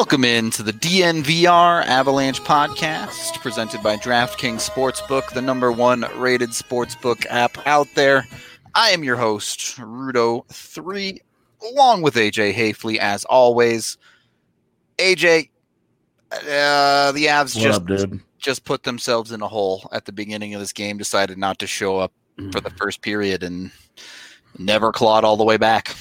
Welcome into the DNVR Avalanche podcast presented by DraftKings Sportsbook, the number one rated sportsbook app out there. I am your host, Rudo3, along with AJ Haefele, as always. AJ, uh, the Avs What just up, just put themselves in a hole at the beginning of this game, decided not to show up for the first period, and never clawed all the way back.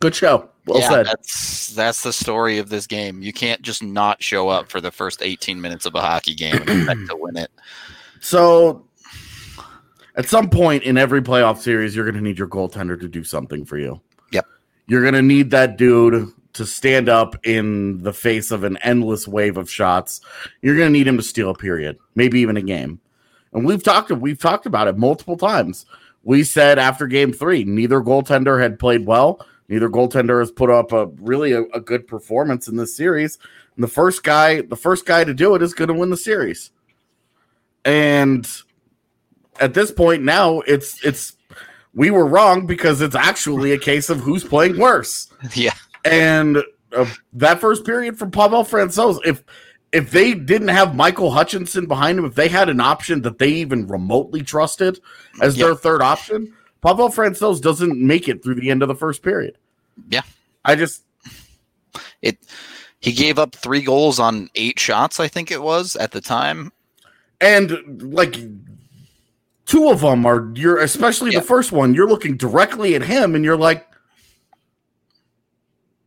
Good show. Well yeah, said. that's that's the story of this game. You can't just not show up for the first 18 minutes of a hockey game and expect to win it. So, at some point in every playoff series, you're going to need your goaltender to do something for you. Yep. You're going to need that dude to stand up in the face of an endless wave of shots. You're going to need him to steal a period, maybe even a game. And we've talked we've talked about it multiple times. We said after game 3, neither goaltender had played well. Neither goaltender has put up a really a, a good performance in this series. And the first guy, the first guy to do it is going to win the series. And at this point now, it's it's we were wrong because it's actually a case of who's playing worse. Yeah, And uh, that first period from Pavel Francouz, if if they didn't have Michael Hutchinson behind him, if they had an option that they even remotely trusted as Yeah. their third option, Pavel Francouz doesn't make it through the end of the first period. Yeah. I just it. He gave up three goals on eight shots, I think it was at the time. and like two of them are you're especially Yeah. the first one you're looking directly at him and you're like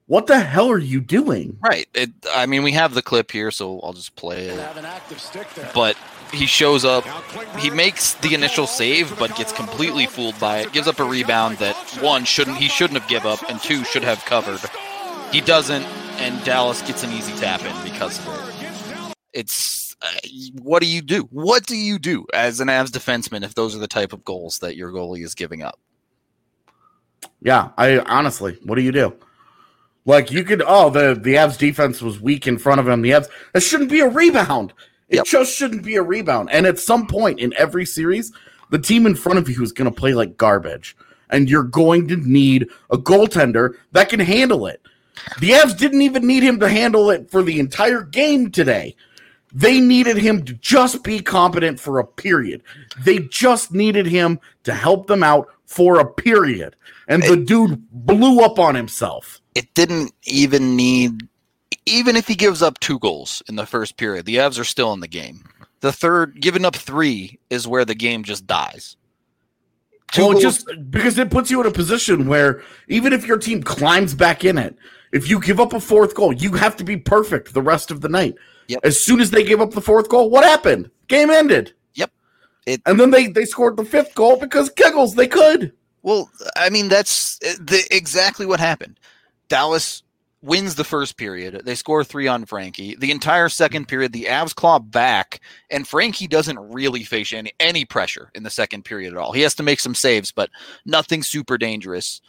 what the hell are you doing Right. It. I mean, we have the clip here, so I'll just play it. Have an active stick there. But he shows up. He makes the initial save, but gets completely fooled by it. Gives up a rebound that one shouldn't he shouldn't have give up, and two should have covered. He doesn't, and Dallas gets an easy tap in because of it. It's uh, what do you do? What do you do as an Avs defenseman if those are the type of goals that your goalie is giving up? yeah i honestly what do you do like you could oh the the Avs defense was weak in front of him the Avs that shouldn't be a rebound it Yep. just shouldn't be a rebound and at some point in every series the team in front of you is going to play like garbage and you're going to need a goaltender that can handle it The Avs didn't even need him to handle it for the entire game today. They needed him to just be competent for a period. They just needed him to help them out for a period. And the dude blew up on himself. it didn't even need even if he gives up two goals in the first period the avs are still in the game the third giving up three is where the game just dies Two Well, goals- just because it puts you in a position where even if your team climbs back in it, if you give up a fourth goal, you have to be perfect the rest of the night. Yep. As soon as they gave up the fourth goal, what happened? Game ended. Yep. It- and then they they scored the fifth goal because Kegels they could. well i mean that's uh, the, exactly what happened dallas wins the first period they score three on frankie the entire second period the avs claw back and frankie doesn't really face any, any pressure in the second period at all he has to make some saves but nothing super dangerous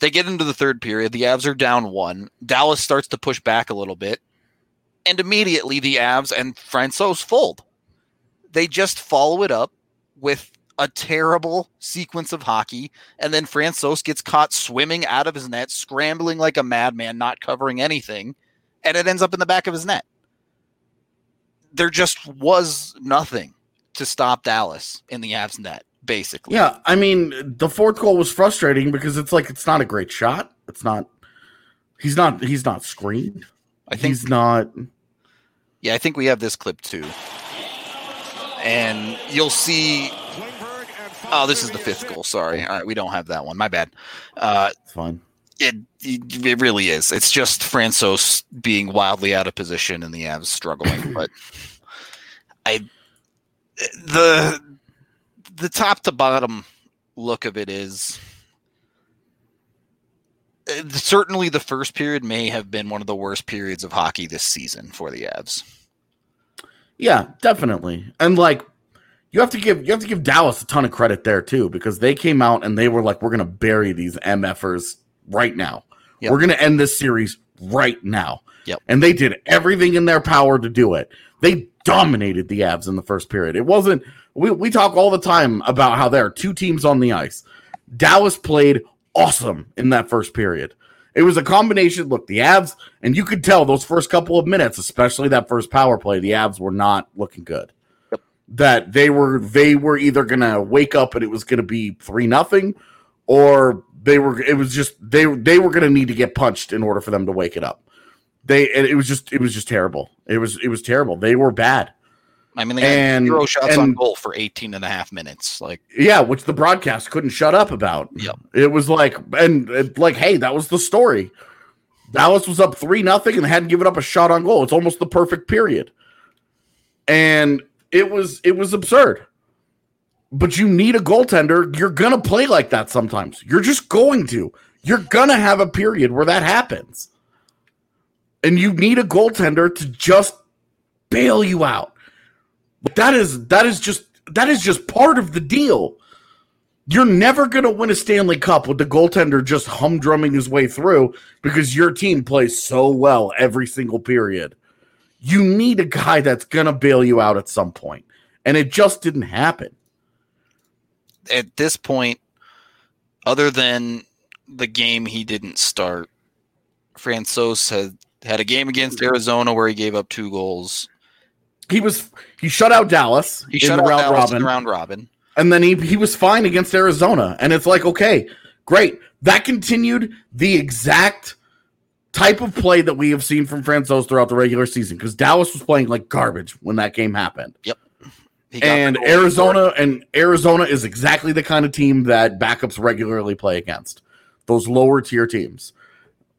They get into the third period. The Avs are down one. Dallas starts to push back a little bit. And immediately the Avs and Francouz fold. They just follow it up with a terrible sequence of hockey. And then Francouz gets caught swimming out of his net, scrambling like a madman, not covering anything. And it ends up in the back of his net. There just was nothing to stop Dallas in the Avs net, basically. Yeah, I mean, the fourth goal was frustrating because it's like it's not a great shot. It's not. He's not. He's not screened. I think he's not. Yeah, I think we have this clip too. And you'll see. Oh, this is the fifth goal. Sorry. All right, we don't have that one. My bad. Uh, It's fine. it, it it really is. It's just Francouz being wildly out of position and the Avs struggling. but I the the top to bottom look of it is uh, certainly the first period may have been one of the worst periods of hockey this season for the Avs. Yeah, definitely. And like you have to give you have to give Dallas a ton of credit there too because they came out and they were like we're going to bury these MFers right now. Yep. We're going to end this series right now. Yep. And they did everything in their power to do it. They dominated the Avs in the first period. It wasn't we we talk all the time about how there are two teams on the ice. Dallas played awesome in that first period. It was a combination. Look, the Avs, and you could tell those first couple of minutes, especially that first power play, the Avs were not looking good. That they were they were either gonna wake up and it was gonna be three nothing, or they were it was just they they were gonna need to get punched in order for them to wake it up. They and it was just it was just terrible. It was it was terrible. They were bad. I mean, they had And- zero shots on goal for 18 and a half minutes. Like, Yeah, which the broadcast couldn't shut up about. Yep. It was like, and it, like, hey, that was the story. Dallas was up three nothing and hadn't given up a shot on goal. It's almost the perfect period, and it was it was absurd. But you need a goaltender. You're gonna play like that sometimes. You're just going to. You're gonna have a period where that happens, and you need a goaltender to just bail you out. But that is that is just that is just part of the deal. You're never going to win a Stanley Cup with the goaltender just humdrumming his way through because your team plays so well every single period. You need a guy that's going to bail you out at some point, and it just didn't happen. at this point, other than the game he didn't start, Francouz had had a game against Arizona where he gave up two goals. He was he shut out Dallas He in shut the out round Dallas robin. in round robin. and then he he was fine against Arizona. And it's like, okay, great. That continued the exact type of play that we have seen from Francouz throughout the regular season because Dallas was playing like garbage when that game happened. Got And Arizona and Arizona is exactly the kind of team that backups regularly play against. Those lower tier teams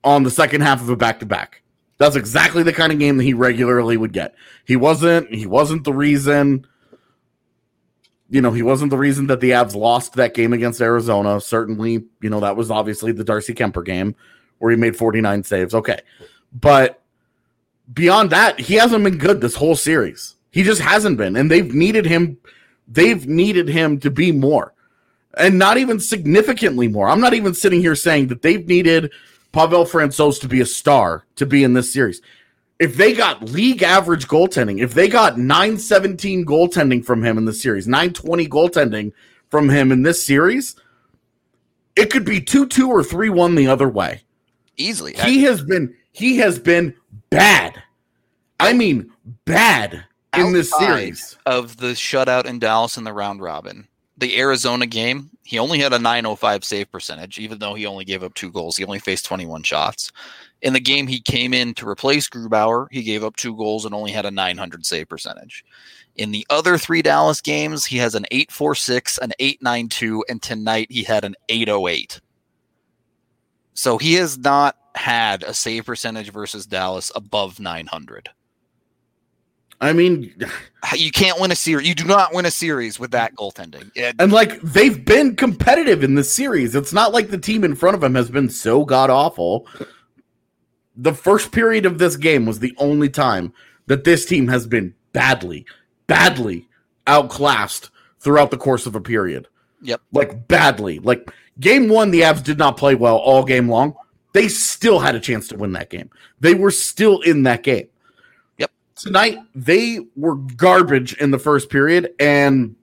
on the second half of a back to back. That's exactly the kind of game that he regularly would get. He wasn't he wasn't the reason you know, he wasn't the reason that the Avs lost that game against Arizona. Certainly, you know, that was obviously the Darcy Kuemper game where he made 49 saves. Okay. But beyond that, he hasn't been good this whole series. He just hasn't been. And they've needed him they've needed him to be more. And not even significantly more. I'm not even sitting here saying that they've needed Pavel Francouz to be a star to be in this series. If they got league average goaltending, if they got 917 goaltending from him in the series, 920 goaltending from him in this series, it could be 2-2 or 3-1 the other way. Easily. He has been he has been bad. I mean bad in this series. of the shutout in Dallas in the round robin. The Arizona game, he only had a 905 save percentage, even though he only gave up two goals. He only faced 21 shots. In the game he came in to replace Grubauer, he gave up two goals and only had a 900 save percentage. In the other three Dallas games, he has an 846, an 892, and tonight he had an 808. So he has not had a save percentage versus Dallas above 900. I mean, You can't win a series. You do not win a series with that goaltending. It- and like they've been competitive in the series. It's not like the team in front of him has been so god awful. The first period of this game was the only time that this team has been badly, badly outclassed throughout the course of a period. Yep. Like badly. Like game one, the Avs did not play well all game long. They still had a chance to win that game. They were still in that game. Yep. Tonight, they were garbage in the first period and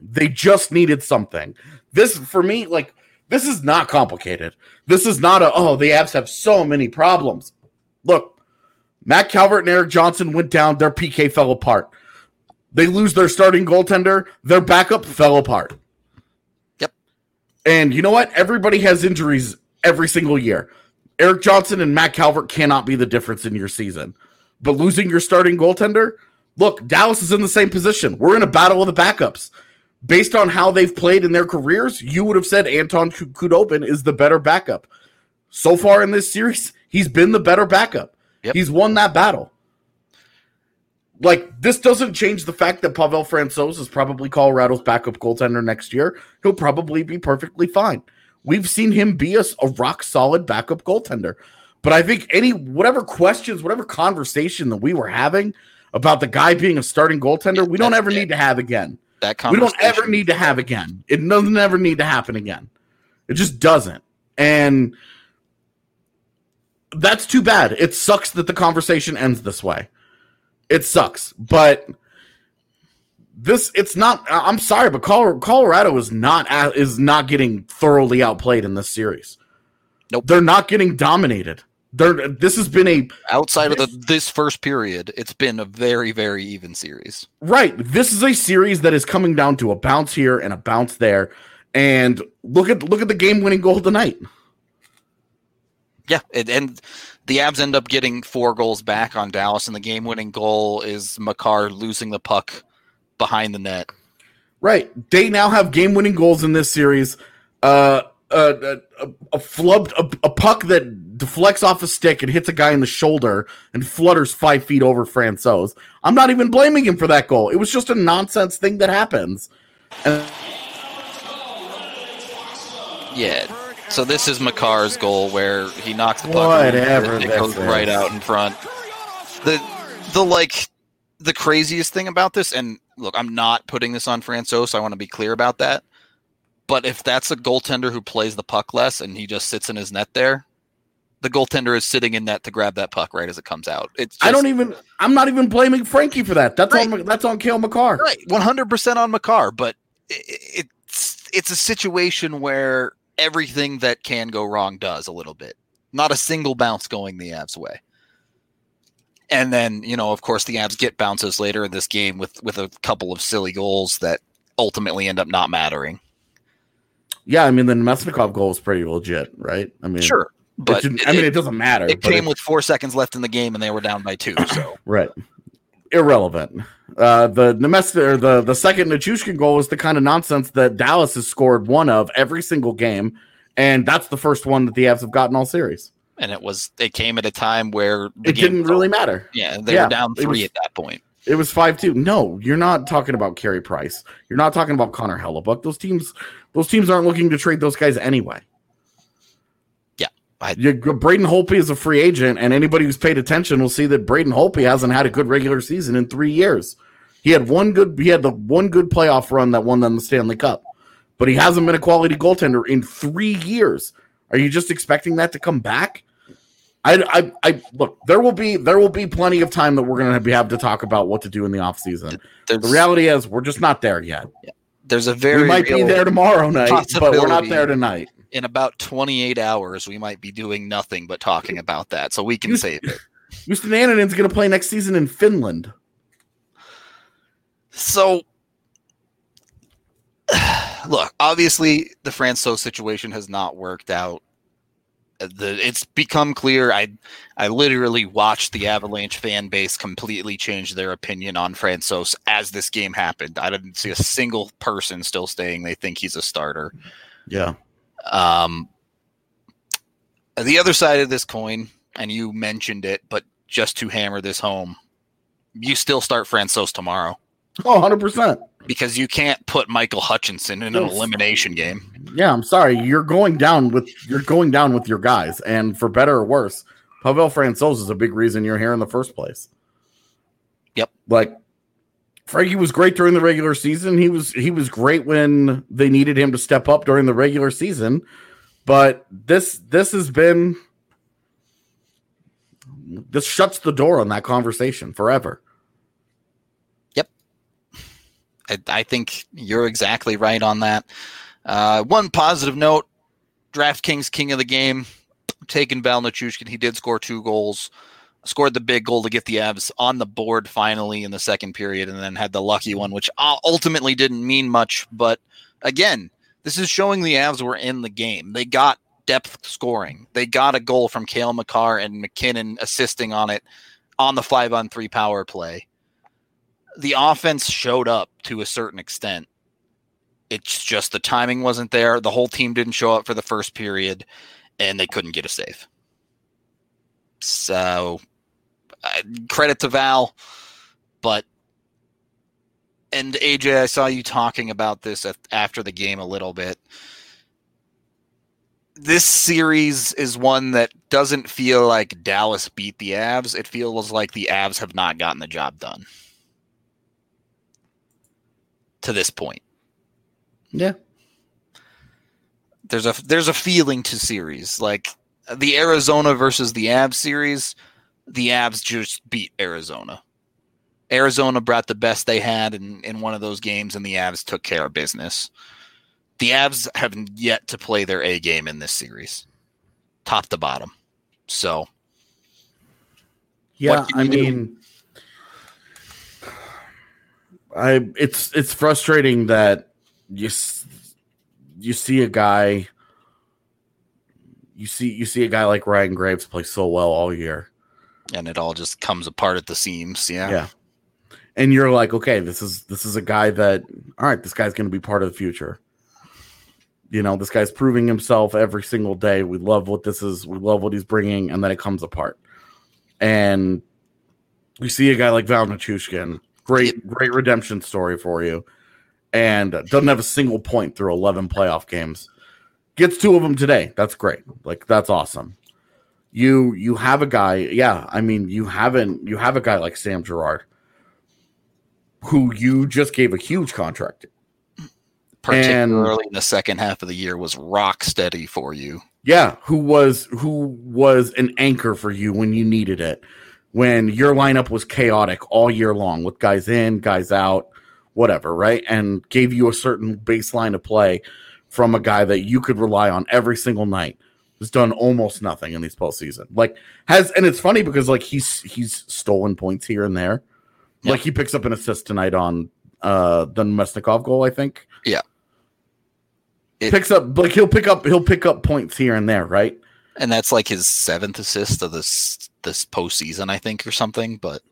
they just needed something. This, for me, like, this is not complicated. This is not a, oh, the Avs have so many problems. Look, Matt Calvert and Eric Johnson went down. Their PK fell apart. They lose their starting goaltender. Their backup fell apart. And you know what? Everybody has injuries every single year. Eric Johnson and Matt Calvert cannot be the difference in your season. But losing your starting goaltender, look, Dallas is in the same position. We're in a battle of the backups. Based on how they've played in their careers, you would have said Anton Khudobin is the better backup. So far in this series, he's been the better backup. Yep. He's won that battle. Like this doesn't change the fact that Pavel Francouz is probably Colorado's backup goaltender next year. He'll probably be perfectly fine. We've seen him be a, a rock solid backup goaltender. But I think any whatever questions, whatever conversation that we were having about the guy being a starting goaltender, we don't ever need to have again. that We don't ever need to have again. It doesn't ever need to happen again. It just doesn't. And that's too bad. It sucks that the conversation ends this way. It sucks. But this it's not I'm sorry, but Colorado is not is not getting thoroughly outplayed in this series. Nope. They're not getting dominated. They're this has been a Outside of This- the this first period, it's been a very very even series. right. This is a series that is coming down to a bounce here and a bounce there. And look at look at the game winning goal tonight. Yeah, and, and the Avs end up getting four goals back on Dallas, and the game-winning goal is Makar losing the puck behind the net. Right. They now have game winning goals in this series. Uh, uh, a, a flubbed a, a puck that deflects off a stick and hits a guy in the shoulder and flutters five feet over Francouz. I'm not even blaming him for that goal. It was just a nonsense thing that happens. And Yeah. So this is Makar's goal where he knocks the puck. Whatever and It goes is. right out in front. The the like the craziest thing about this, and look, I'm not putting this on Francouz. I want to be clear about that. But if that's a goaltender who plays the puck less and he just sits in his net there, the goaltender is sitting in net to grab that puck right as it comes out. It's just, I don't even. I'm not even blaming Frankie for that. That's on. That's on Cale Makar. right 100% on Makar, but i- i- it's it's a situation where everything that can go wrong does a little bit. Not a single bounce going the Avs way. And then, you know, of course the Avs get bounces later in this game with with a couple of silly goals that ultimately end up not mattering. Yeah, I mean the Namestnikov goal is pretty legit, right? I mean, Sure. But it, I mean, it- doesn't matter. it came with 4 seconds left in the game and they were down by 2, so Right. Irrelevant. Uh, the or the the second Nichushkin goal was the kind of nonsense that Dallas has scored one of every single game, and that's the first one that the Avs have gotten all series. and it was it came at a time where It didn't really matter. Yeah, they Yeah, were down 3 was- at that point. It was five two. No, you're not talking about Carey Price. You're not talking about Connor Hellebuyck. Those teams, those teams aren't looking to trade those guys anyway. I- Braden Holtby is a free agent, and anybody who's paid attention will see that Braden Holtby hasn't had a good regular season in three years. He had one good, he had the one good playoff run that won them the Stanley Cup, but he hasn't been a quality goaltender in three years. Are you just expecting that to come back? I, I, I look. There will be there will be plenty of time that we're going to be have to talk about what to do in the off season. There's, The reality is, we're just not there yet. there's a very we might be there tomorrow night, but we're not there tonight. In about 28 hours we might be doing nothing but talking about that so we can You- save it. Justus Annunen's going to play next season in Finland. so look obviously the franco situation has not worked out. The it's become clear i i literally watched the avalanche fan base completely change their opinion on francouz as this game happened. I didn't see a single person still saying they think he's a starter. Yeah, Um, the other side of this coin, and you mentioned it, but just to hammer this home, you still start Francouz tomorrow oh, 100 percent. because you can't put Michael Hutchinson in an elimination game. Yeah, I'm sorry. You're going down with you're going down with your guys, and for better or worse, Pavel Francouz is a big reason you're here in the first place. Yep. Like Frankie was great during the regular season. He was he was great when they needed him to step up during the regular season. But this this has been this shuts the door on that conversation forever. Yep. I, I think you're exactly right on that. Uh, one positive note: DraftKings King of the Game, taking Val Nichushkin. He did score two goals, scored the big goal to get the Avs on the board finally in the second period, and then had the lucky one, which uh, ultimately didn't mean much. But again, this is showing the Avs were in the game. They got depth scoring. They got a goal from Cale Makar and MacKinnon assisting on it on the five on three power play the offense showed up to a certain extent. It's just the timing wasn't there. The whole team didn't show up for the first period, and they couldn't get a save. So, Uh, credit to Val, but and AJ, I saw you talking about this after the game a little bit. This series is one that doesn't feel like Dallas beat the Avs. It feels like the Avs have not gotten the job done to this point. Yeah. There's a there's a feeling to series like the Arizona versus the Avs series. The Avs just beat Arizona. Arizona brought the best they had in, in one of those games, and the Avs took care of business. The Avs have yet to play their A game in this series. top to bottom. So Yeah, I do? mean, I it's it's frustrating that you you see a guy you see you see a guy like Ryan Graves play so well all year. And it all just comes apart at the seams. Yeah. Yeah. And you're like, okay, this is this is a guy that all right, this guy's going to be part of the future. You know, this guy's proving himself every single day. We love what this is. We love what he's bringing, and then it comes apart. And you see a guy like Val Nichushkin, great, great redemption story for you, and doesn't have a single point through eleven playoff games. Gets two of them today. That's great. Like that's awesome. You you have a guy, yeah. I mean, you haven't you have a guy like Sam Girard, who you just gave a huge contract to. Particularly in the second half of the year was rock steady for you. Yeah, who was who was an anchor for you when you needed it, when your lineup was chaotic all year long with guys in, guys out, whatever, right? And gave you a certain baseline to play from a guy that you could rely on every single night. Has done almost nothing in these postseason. Like has, and it's funny because like he's he's stolen points here and there. Yeah. Like he picks up an assist tonight on uh the Namestnikov goal, I think. Yeah. It- picks up like he'll pick up he'll pick up points here and there, right? And that's like his seventh assist of this this postseason, I think, or something. But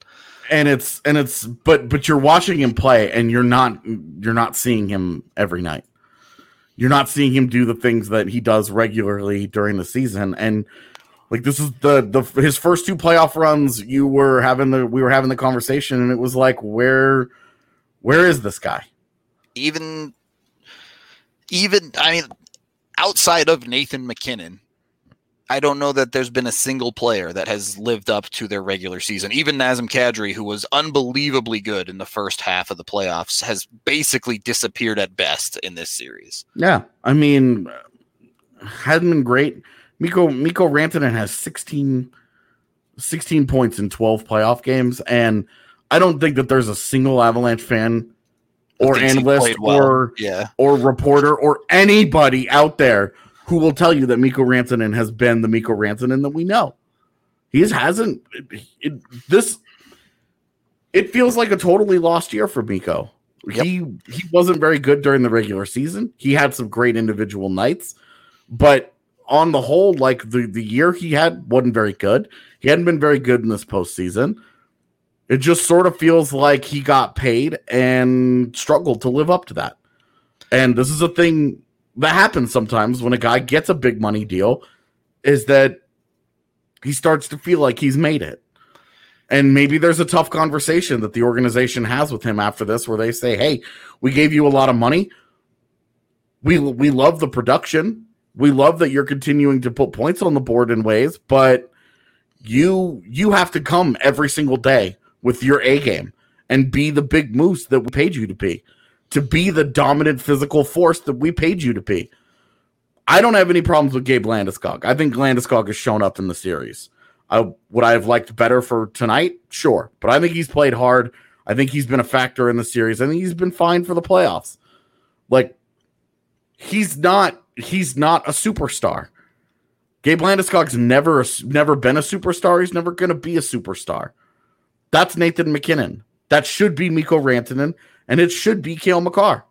and it's and it's but but you're watching him play and you're not you're not seeing him every night you're not seeing him do the things that he does regularly during the season. And like this is the the his first two playoff runs you were having the we were having the conversation and it was like where where is this guy? Even even I mean, outside of Nathan MacKinnon, I don't know that there's been a single player that has lived up to their regular season. Even Nazem Kadri, who was unbelievably good in the first half of the playoffs, has basically disappeared at best in this series. yeah i mean hasn't been great mikko mikko rantanen has 16 16 points in 12 playoff games and i don't think that there's a single avalanche fan or analyst well. or yeah, or reporter or anybody out there who will tell you that Mikko Rantanen has been the Mikko Rantanen that we know. He hasn't. It, it- this it feels like a totally lost year for Mikko. Yep. He he wasn't very good during the regular season. He had some great individual nights, but on the whole, like the the year he had wasn't very good. He hadn't been very good in this postseason. It just sort of feels like he got paid and struggled to live up to that. And this is a thing that happens sometimes when a guy gets a big money deal is that he starts to feel like he's made it. And maybe there's a tough conversation that the organization has with him after this where they say, "Hey, we gave you a lot of money. We we love the production. We love that you're continuing to put points on the board in ways, but you you have to come every single day with your A game and be the big moose that we paid you to be, to be the dominant physical force that we paid you to be. I don't have any problems with Gabe Landeskog. I think Landeskog has shown up in the series. I, would I have liked better for tonight? Sure, but I think he's played hard. I think he's been a factor in the series. I think he's been fine for the playoffs. Like he's not he's not a superstar. Gabe Landeskog's never never been a superstar. He's never going to be a superstar. That's Nathan MacKinnon. That should be Mikko Rantanen, and it should be Cale Makar.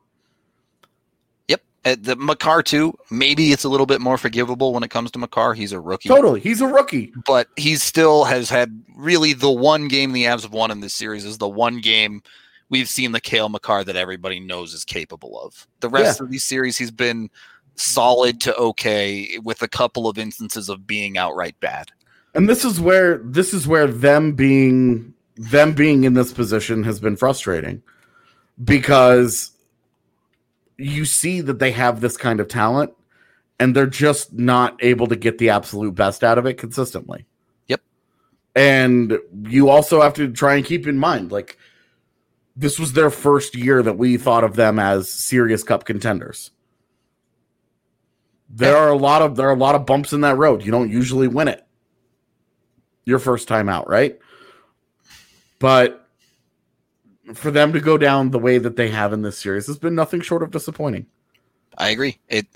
yep. Uh, the Makar too. Maybe it's a little bit more forgivable when it comes to Makar. He's a rookie. Totally, he's a rookie. but he still has had really the one game the Avs have won in this series is the one game we've seen the Kale McCarr that everybody knows is capable of. The rest of these series, he's been solid to okay with a couple of instances of being outright bad. And this is where this is where them being them being in this position has been frustrating because you see that they have this kind of talent and they're just not able to get the absolute best out of it consistently. Yep. And you also have to try and keep in mind like this was their first year that we thought of them as serious cup contenders. There are a lot of there are a lot of bumps in that road. You don't usually win it your first time out, right? But for them to go down the way that they have in this series has been nothing short of disappointing. I agree. It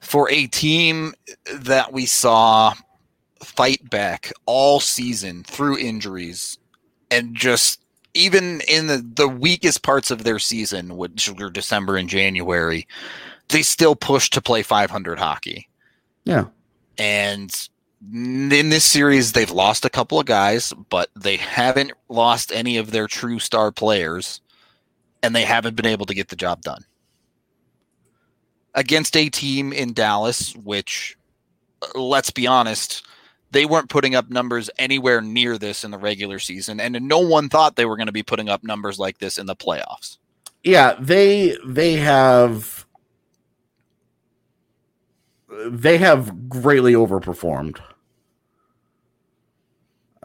for a team that we saw fight back all season through injuries and just even in the, the weakest parts of their season, which were December and January, they still pushed to play 500 hockey. Yeah. And in this series, they've lost a couple of guys, but they haven't lost any of their true star players, and they haven't been able to get the job done. Against a team in Dallas, which, uh, let's be honest, they weren't putting up numbers anywhere near this in the regular season, and no one thought they were going to be putting up numbers like this in the playoffs. Yeah, they they have they have greatly overperformed.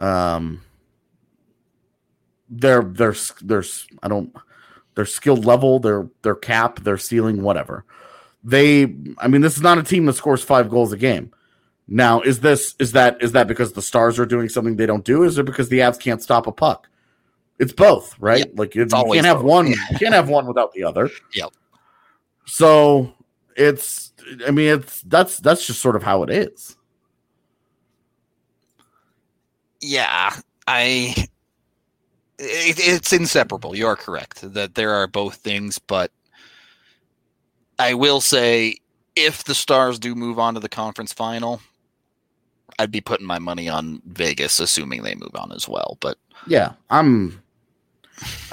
Um, their their their I don't their skill level, their their cap, their ceiling, whatever. They, I mean, this is not a team that scores five goals a game. Now, is this is that is that because the Stars are doing something they don't do? Is it because the Avs can't stop a puck? It's both, right? Like you, It's you can't have both. one. You can't have one without the other. Yep. So it's. I mean, it's that's that's just sort of how it is. Yeah, I. It, it's inseparable. You are correct that there are both things, but I will say if the Stars do move on to the conference final, I'd be putting my money on Vegas, assuming they move on as well. But Yeah, I'm.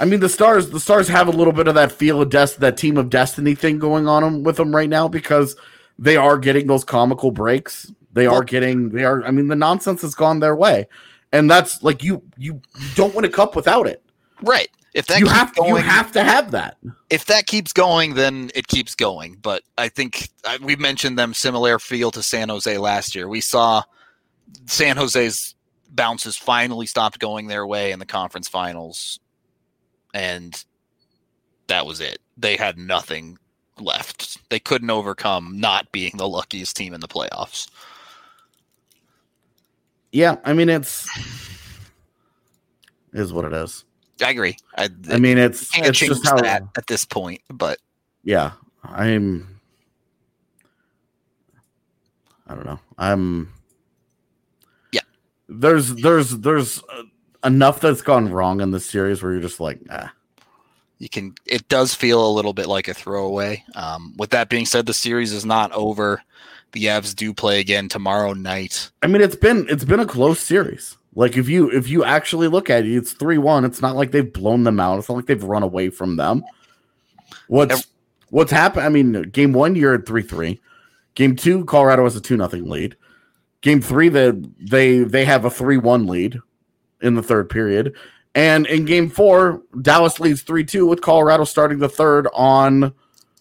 I mean, the stars. The stars have a little bit of that feel of des- that team of destiny thing going on 'em- with them right now because they are getting those comical breaks. They are getting. They are. I mean, the nonsense has gone their way, and that's like you. You don't win a cup without it. right, if that you keeps have. going, you have to have that. if that keeps going, then it keeps going. But I think I, we mentioned them similar feel to San Jose last year. We saw San Jose's bounces finally stopped going their way in the conference finals, and that was it. They had nothing left. They couldn't overcome not being the luckiest team in the playoffs. Yeah, I mean, it's is what it is. I agree. I, I mean, it's it's just how. that at this point. But yeah i'm i don't know i'm Yeah. there's there's there's enough that's gone wrong in this series where you're just like ah. you can it does feel a little bit like a throwaway um, with that being said the series is not over the Avs do play again tomorrow night. I mean it's been it's been a close series. Like if you if you actually look at it it's 3-1 it's not like they've blown them out. It's not like they've run away from them. What's Ev- what's happened i mean game one you're at 3-3 game two colorado has a 2 nothing lead. Game three the, they they have a 3-1 lead in the third period. And in game four dallas leads 3-2 with colorado starting the third on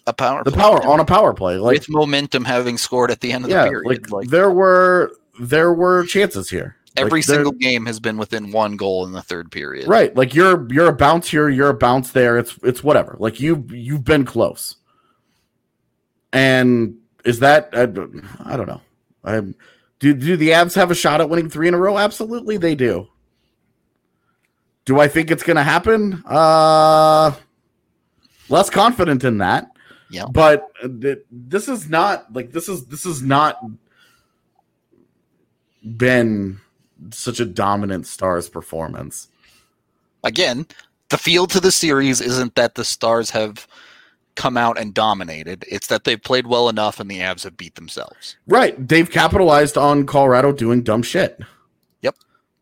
a power the play. power on a power play like with momentum having scored at the end of yeah the period like, like, there were there were chances here. Every Like, single game has been within one goal in the third period. Right like you're you're a bounce here you're a bounce there it's it's whatever. Like you you've been close. And is that i, don't- I don't know. I do do the avs have a shot at winning three in a row? Absolutely they do. Do i think it's gonna happen? Uh less confident in that Yeah. but th- this is not like this is this is not been such a dominant stars performance again the feel to the series isn't that the stars have come out and dominated it's that they've played well enough and the Avs have beat themselves Right. They've capitalized on Colorado doing dumb shit. Yep.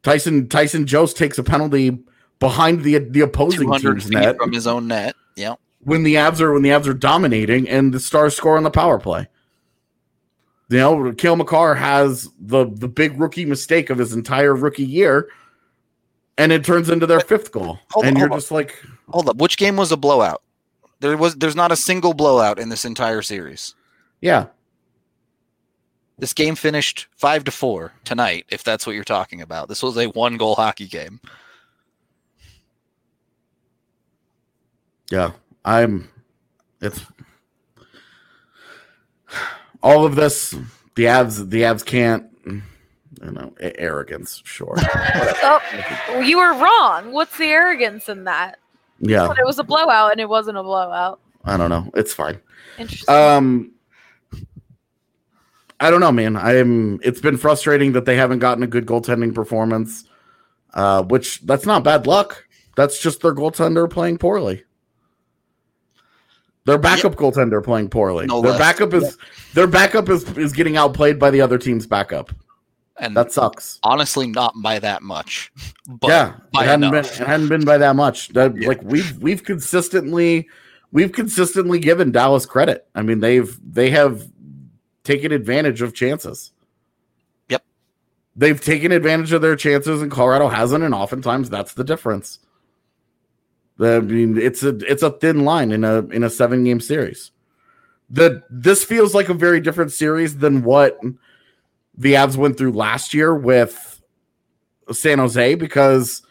Tyson Tyson Jost takes a penalty behind the the opposing team's net from his own net yeah when the Avs are when the Avs are dominating and the Stars score on the power play. You know, Cale Makar has the the big rookie mistake of his entire rookie year, and it turns into their fifth goal. Hold and you're just like, Hold up. Which game was a blowout? There was there's not a single blowout in this entire series. yeah, This game finished 5 to 4 tonight if that's what you're talking about. This was a one goal hockey game. Yeah, I'm. It's all of this. The Avs, the Avs can't. You know, arrogance. Sure. Oh, well, you were wrong. What's the arrogance in that? Yeah, But it was a blowout, and it wasn't a blowout. I don't know. It's fine. Interesting. Um, I don't know, man. I'm. It's been frustrating that they haven't gotten a good goaltending performance. Uh, which that's not bad luck. That's just their goaltender playing poorly. Their backup goaltender playing poorly. No their backup is their backup is is getting outplayed by the other team's backup. And That sucks. honestly, not by that much. But yeah, it hadn't enough. been it hadn't been by that much. That, Yeah. Like we've we've consistently we've consistently given Dallas credit. I mean they've they have taken advantage of chances. Yep. They've taken advantage of their chances, and Colorado hasn't, and oftentimes that's the difference. I mean, it's a it's a thin line in a in a seven game series. The this feels like a very different series than what the Avs went through last year with San Jose because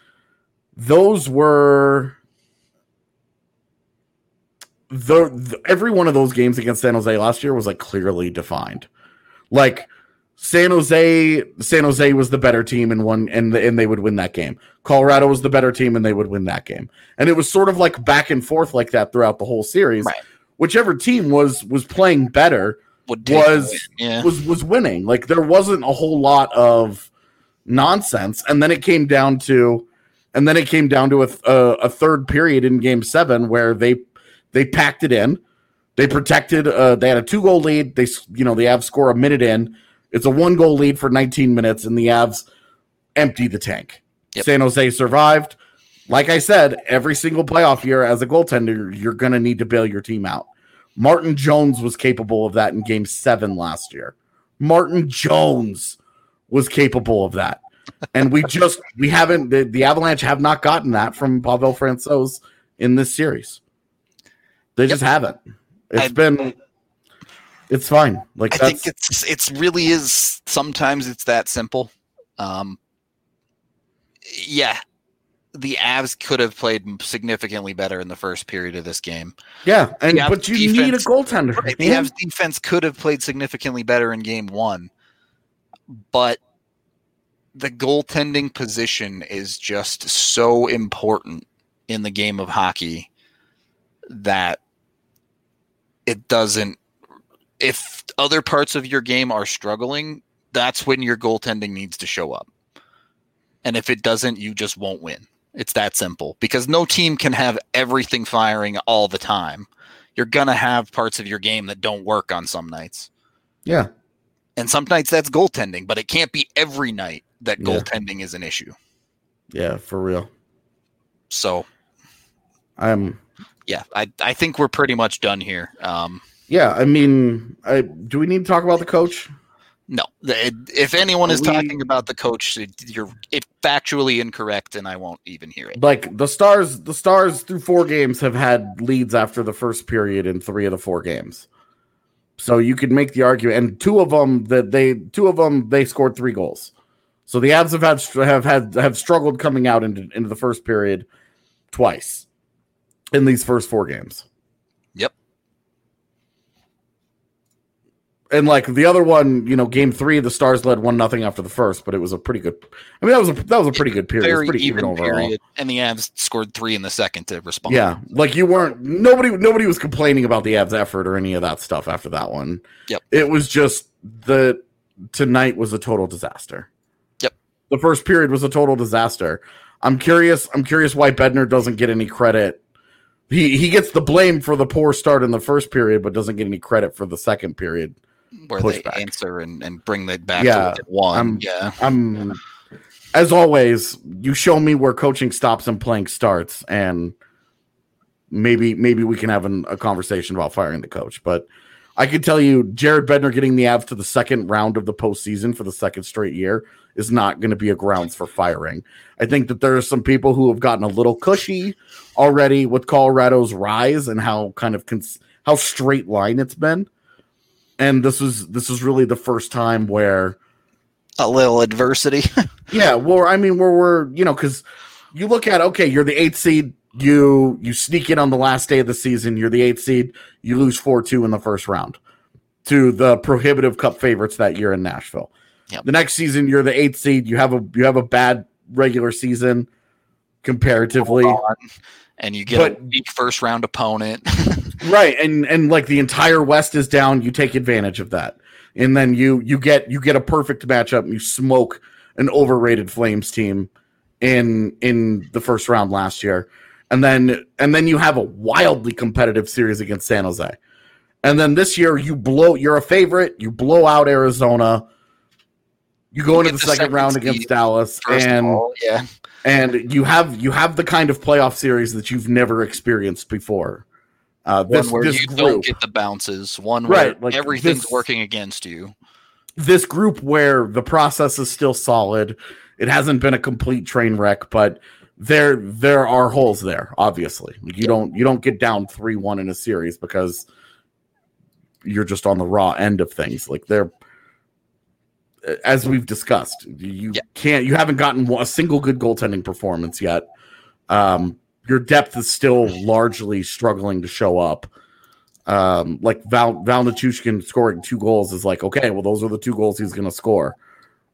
those were the, the- every one of those games against San Jose last year was like clearly defined. Like San Jose, San Jose was the better team and won, and and they would win that game. Colorado was the better team and they would win that game. And it was sort of like back and forth like that throughout the whole series. Right. Whichever team was was playing better was- yeah. was was winning. Like there wasn't a whole lot of nonsense, and then it came down to, and then it came down to a, a, a third period in Game Seven where they they packed it in. They protected. Uh, they had a two goal lead. They you know the Avs score a minute in. It's a one goal lead for 19 minutes, and the Avs empty the tank. Yep. San Jose survived. Like I said, every single playoff year as a goaltender, you're going to need to bail your team out. Martin Jones was capable of that in game seven last year. Martin Jones was capable of that. And we just, we haven't, the, the Avalanche have not gotten that from Pavel Francouz in this series. They just haven't. It's I- been, it's fine. Like I think it's it's really is sometimes it's that simple. Um, yeah, the Avs could have played significantly better in the first period of this game. yeah. And, but you need a goaltender. Right, the. Avs defense could have played significantly better in game one, but the goaltending position is just so important in the game of hockey that it doesn't. If other parts of your game are struggling, that's when your goaltending needs to show up. And if it doesn't, you just won't win. It's that simple because no team can have everything firing all the time you're going to have parts of your game that don't work on some nights. Yeah. And some nights that's goaltending, but it can't be every night that Yeah. goaltending is an issue. Yeah. For real. So, I'm, yeah, I, I think we're pretty much done here. Um, yeah. I mean, I, do we need to talk about the coach? no, if anyone is We- talking about the coach, you're it factually incorrect, and I won't even hear it. like the stars the stars through four games have had leads after the first period in three of the four games so you could make the argument and two of them that they two of them they scored three goals so the Avs have had have had have struggled coming out into, into the first period twice in these first four games and like the other one you know game three the stars led one nothing after the first but it was a pretty good i mean that was a that was a pretty good period It Very pretty even overall. period, and the Avs scored three in the second to respond. Yeah, like you weren't nobody nobody was complaining about the Avs effort or any of that stuff after that one. Yep. It was just the tonight was a total disaster. Yep. The first period was a total disaster. I'm curious I'm curious why Bednar doesn't get any credit. He he gets the blame for the poor start in the first period but doesn't get any credit for the second period. Where they answer and, and bring that back Yeah, to it. I'm- yeah, I'm as always, you show me where coaching stops and playing starts, and maybe maybe we can have an, a conversation about firing the coach. But I can tell you, Jared Bednar getting the Avs to the second round of the postseason for the second straight year is not going to be a grounds for firing. I think that there are some people who have gotten a little cushy already with Colorado's rise and how kind of cons- how straight line it's been. And this is this is really the first time where a little adversity. yeah, well, I mean, where we're you know, because you look at okay, you're the eighth seed, you you sneak in on the last day of the season, you're the eighth seed, you lose four two in the first round to the prohibitive cup favorites that year in Nashville. Yep. The next season, you're the eighth seed, you have a you have a bad regular season comparatively, and you get a weak first round opponent. right? And and like the entire West is down, you take advantage of that. and then you you get you get a perfect matchup and you smoke an overrated Flames team in in the first round last year. And then and then you have a wildly competitive series against San Jose. And then this year you blow you're a favorite, you blow out Arizona. You go You into the the second round against Dallas and all, yeah, and you have you have the kind of playoff series that you've never experienced before. Uh, this one where this you group, don't get the bounces, one Right, like everything's this- working against you. this group where the process is still solid. It hasn't been a complete train wreck, but there there are holes there. Obviously, you don't you don't get down three one in a series because you're just on the raw end of things. Like they're as we've discussed, you Yeah. can't you haven't gotten a single good goaltending performance yet. Um, your depth is still largely struggling to show up. Um, like Val Val Nichushkin scoring two goals is like, okay, well, those are the two goals he's gonna score.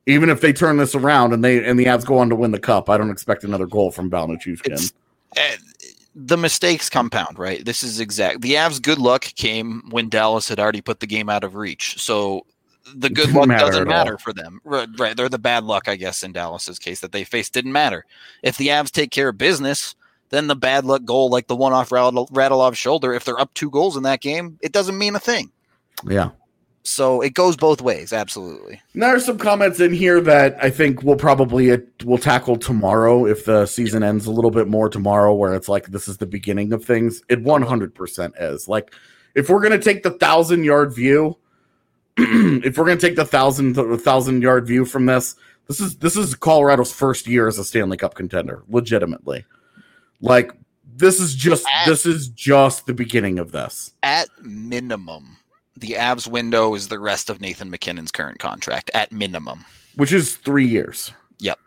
Even if they turn this around and they and the Avs go on to win the cup, I don't expect another goal from Val Nichushkin. Eh, the mistakes compound, right? This is exact. The Avs' good luck came when Dallas had already put the game out of reach. So the good luck matter doesn't matter all. for them. Right, right. They're the bad luck, I guess, in Dallas's case that they faced didn't matter. If the Avs take care of business, then the bad luck goal, like the one off Radul- Radulov's shoulder, if they're up two goals in that game, it doesn't mean a thing. Yeah. So it goes both ways, absolutely. And There are some comments in here that I think we'll probably uh, we'll tackle tomorrow if the season ends a little bit more tomorrow, where it's like this is the beginning of things. It one hundred percent is like if we're gonna take the thousand yard view, if we're gonna take the thousand the thousand yard view from this, this is this is Colorado's first year as a Stanley Cup contender, legitimately. Like this is just this is just the beginning of this. At minimum, the Avs window is the rest of Nathan MacKinnon's current contract. At minimum. which is three years. Yep.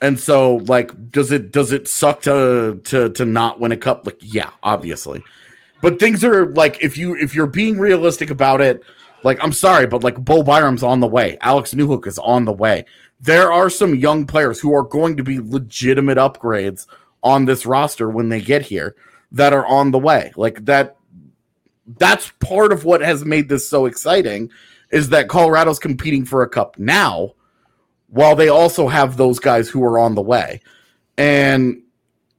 And so, like, does it does it suck to to to not win a cup? Like, yeah, obviously. But things are like if you if you're being realistic about it, like I'm sorry, but like Bo Byram's on the way, Alex Newhook is on the way. There are some young players who are going to be legitimate upgrades on this roster when they get here that are on the way. Like that that's part of what has made this so exciting is that Colorado's competing for a cup now while they also have those guys who are on the way. And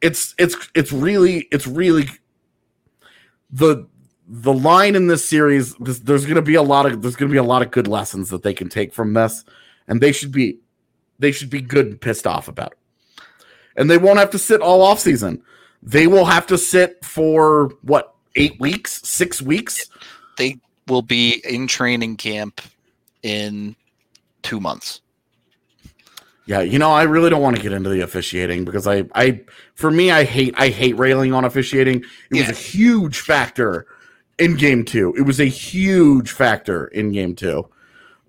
it's it's it's really it's really the the line in this series this, there's going to be a lot of there's going to be a lot of good lessons that they can take from this and they should be they should be good and pissed off about it. And they won't have to sit all off season. They will have to sit for what, 8 weeks, 6 weeks? They will be in training camp in two months. Yeah, you know, I really don't want to get into the officiating because I, I, for me, I hate, I hate railing on officiating. It was a huge factor in game two. It was a huge factor in game two,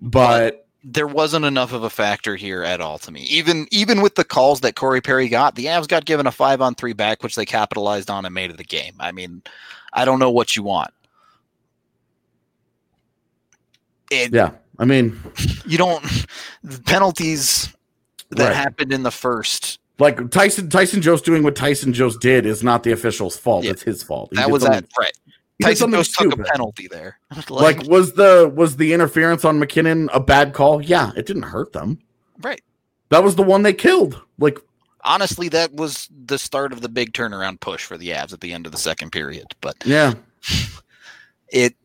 but There wasn't enough of a factor here at all to me. Even even with the calls that Corey Perry got, the Avs got given a five on three back, which they capitalized on and made it the game. I mean, I don't know what you want. It, yeah, I mean, You don't the penalties that Right. happened in the first. like Tyson, Tyson Jost doing what Tyson Jost did is not the official's fault. Yeah. It's his fault. He That was that right. Tyson Jost took a stupid. penalty there. Like, was the was the interference on MacKinnon a bad call? Yeah, it didn't hurt them. right. That was the one they killed. Like, Honestly, that was the start of the big turnaround push for the Avs at the end of the second period. But yeah, it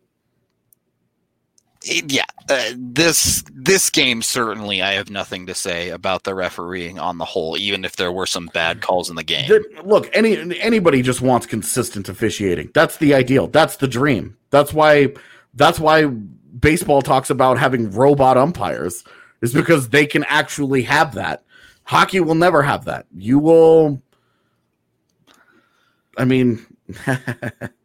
yeah, uh, this this game certainly I have nothing to say about the refereeing on the whole, even if there were some bad calls in the game. Th- look, any anybody just wants consistent officiating. That's the ideal. That's the dream. That's why that's why baseball talks about having robot umpires is because they can actually have that. Hockey will never have that. You will I mean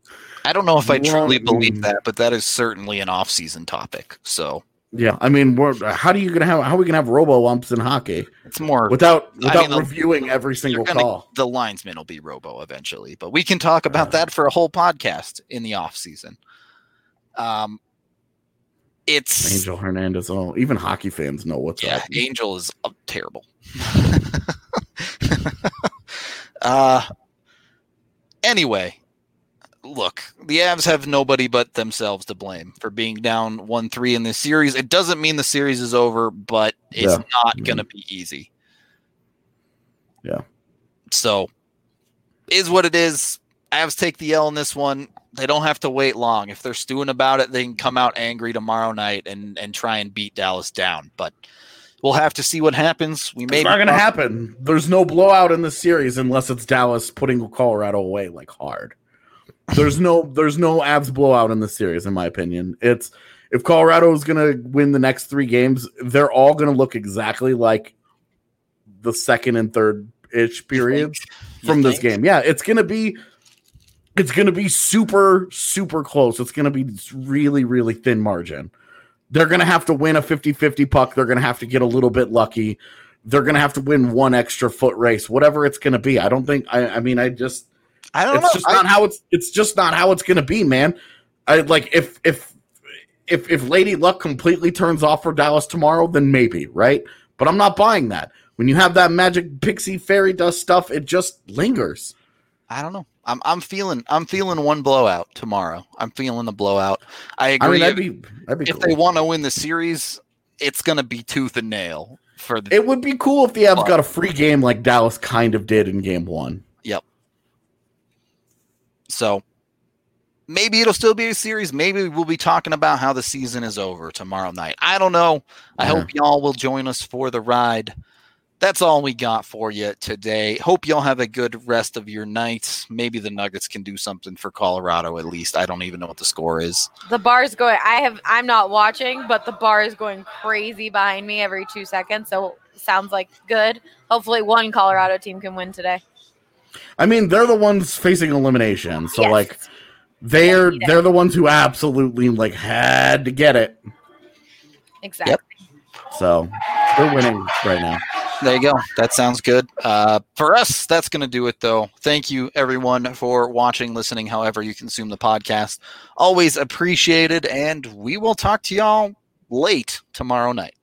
I don't know if I truly believe that, but that is certainly an off-season topic. So yeah, I mean we're, how do you gonna have how are we gonna have robo umps in hockey it's more without I without mean, reviewing every single gonna- call? the linesman will be robo eventually but we can talk about that for a whole podcast in the off season um it's Angel Hernandez. Oh, even hockey fans know what's yeah up. angel is uh, terrible uh anyway look, the Avs have nobody but themselves to blame for being down 1 3 in this series. It doesn't mean the series is over, but it's Yeah. not going to mm-hmm. be easy. Yeah. So, is what it is. Avs take the L in this one. They don't have to wait long. If they're stewing about it, they can come out angry tomorrow night and, and try and beat Dallas down. But we'll have to see what happens. We may It's not going to happen. There's no blowout in the series unless it's Dallas putting Colorado away like hard. There's no there's no Avs blowout in the series in my opinion. It's if Colorado is going to win the next 3 games, they're all going to look exactly like the second and third ish periods from this game. Yeah, it's going to be it's going to be super super close. It's going to be really really thin margin. They're going to have to win a 50-50 puck. They're going to have to get a little bit lucky. They're going to have to win one extra foot race, whatever it's going to be. I don't think I I mean I just I don't it's know. just I- not how it's it's just not how it's going to be, man. I like if if if if Lady Luck completely turns off for Dallas tomorrow, then maybe, right? But I'm not buying that. When you have that magic pixie fairy dust stuff, it just lingers. I don't know. I'm I'm feeling I'm feeling one blowout tomorrow. I'm feeling a blowout. I agree. I mean, that'd be that'd be if cool. they want to win the series, it's going to be tooth and nail for the. it would be cool if the Avs got a free game like Dallas kind of did in Game One. So maybe it'll still be a series. Maybe we'll be talking about how the season is over tomorrow night. I don't know. I Yeah. hope y'all will join us for the ride. That's all we got for you today. Hope y'all have a good rest of your night. Maybe the Nuggets can do something for Colorado at least. I don't even know what the score is. The bar's going. I have. I'm not watching, but the bar is going crazy behind me every two seconds. So sounds like good. Hopefully, one Colorado team can win today. I mean, they're the ones facing elimination, so Yes. like they're need they're the ones who absolutely like had to get it. exactly. So they're winning right now. There you go. That sounds good. Uh, for us, that's going to do it, though. Thank you, everyone, for watching, listening, however you consume the podcast. Always appreciated, and we will talk to y'all late tomorrow night.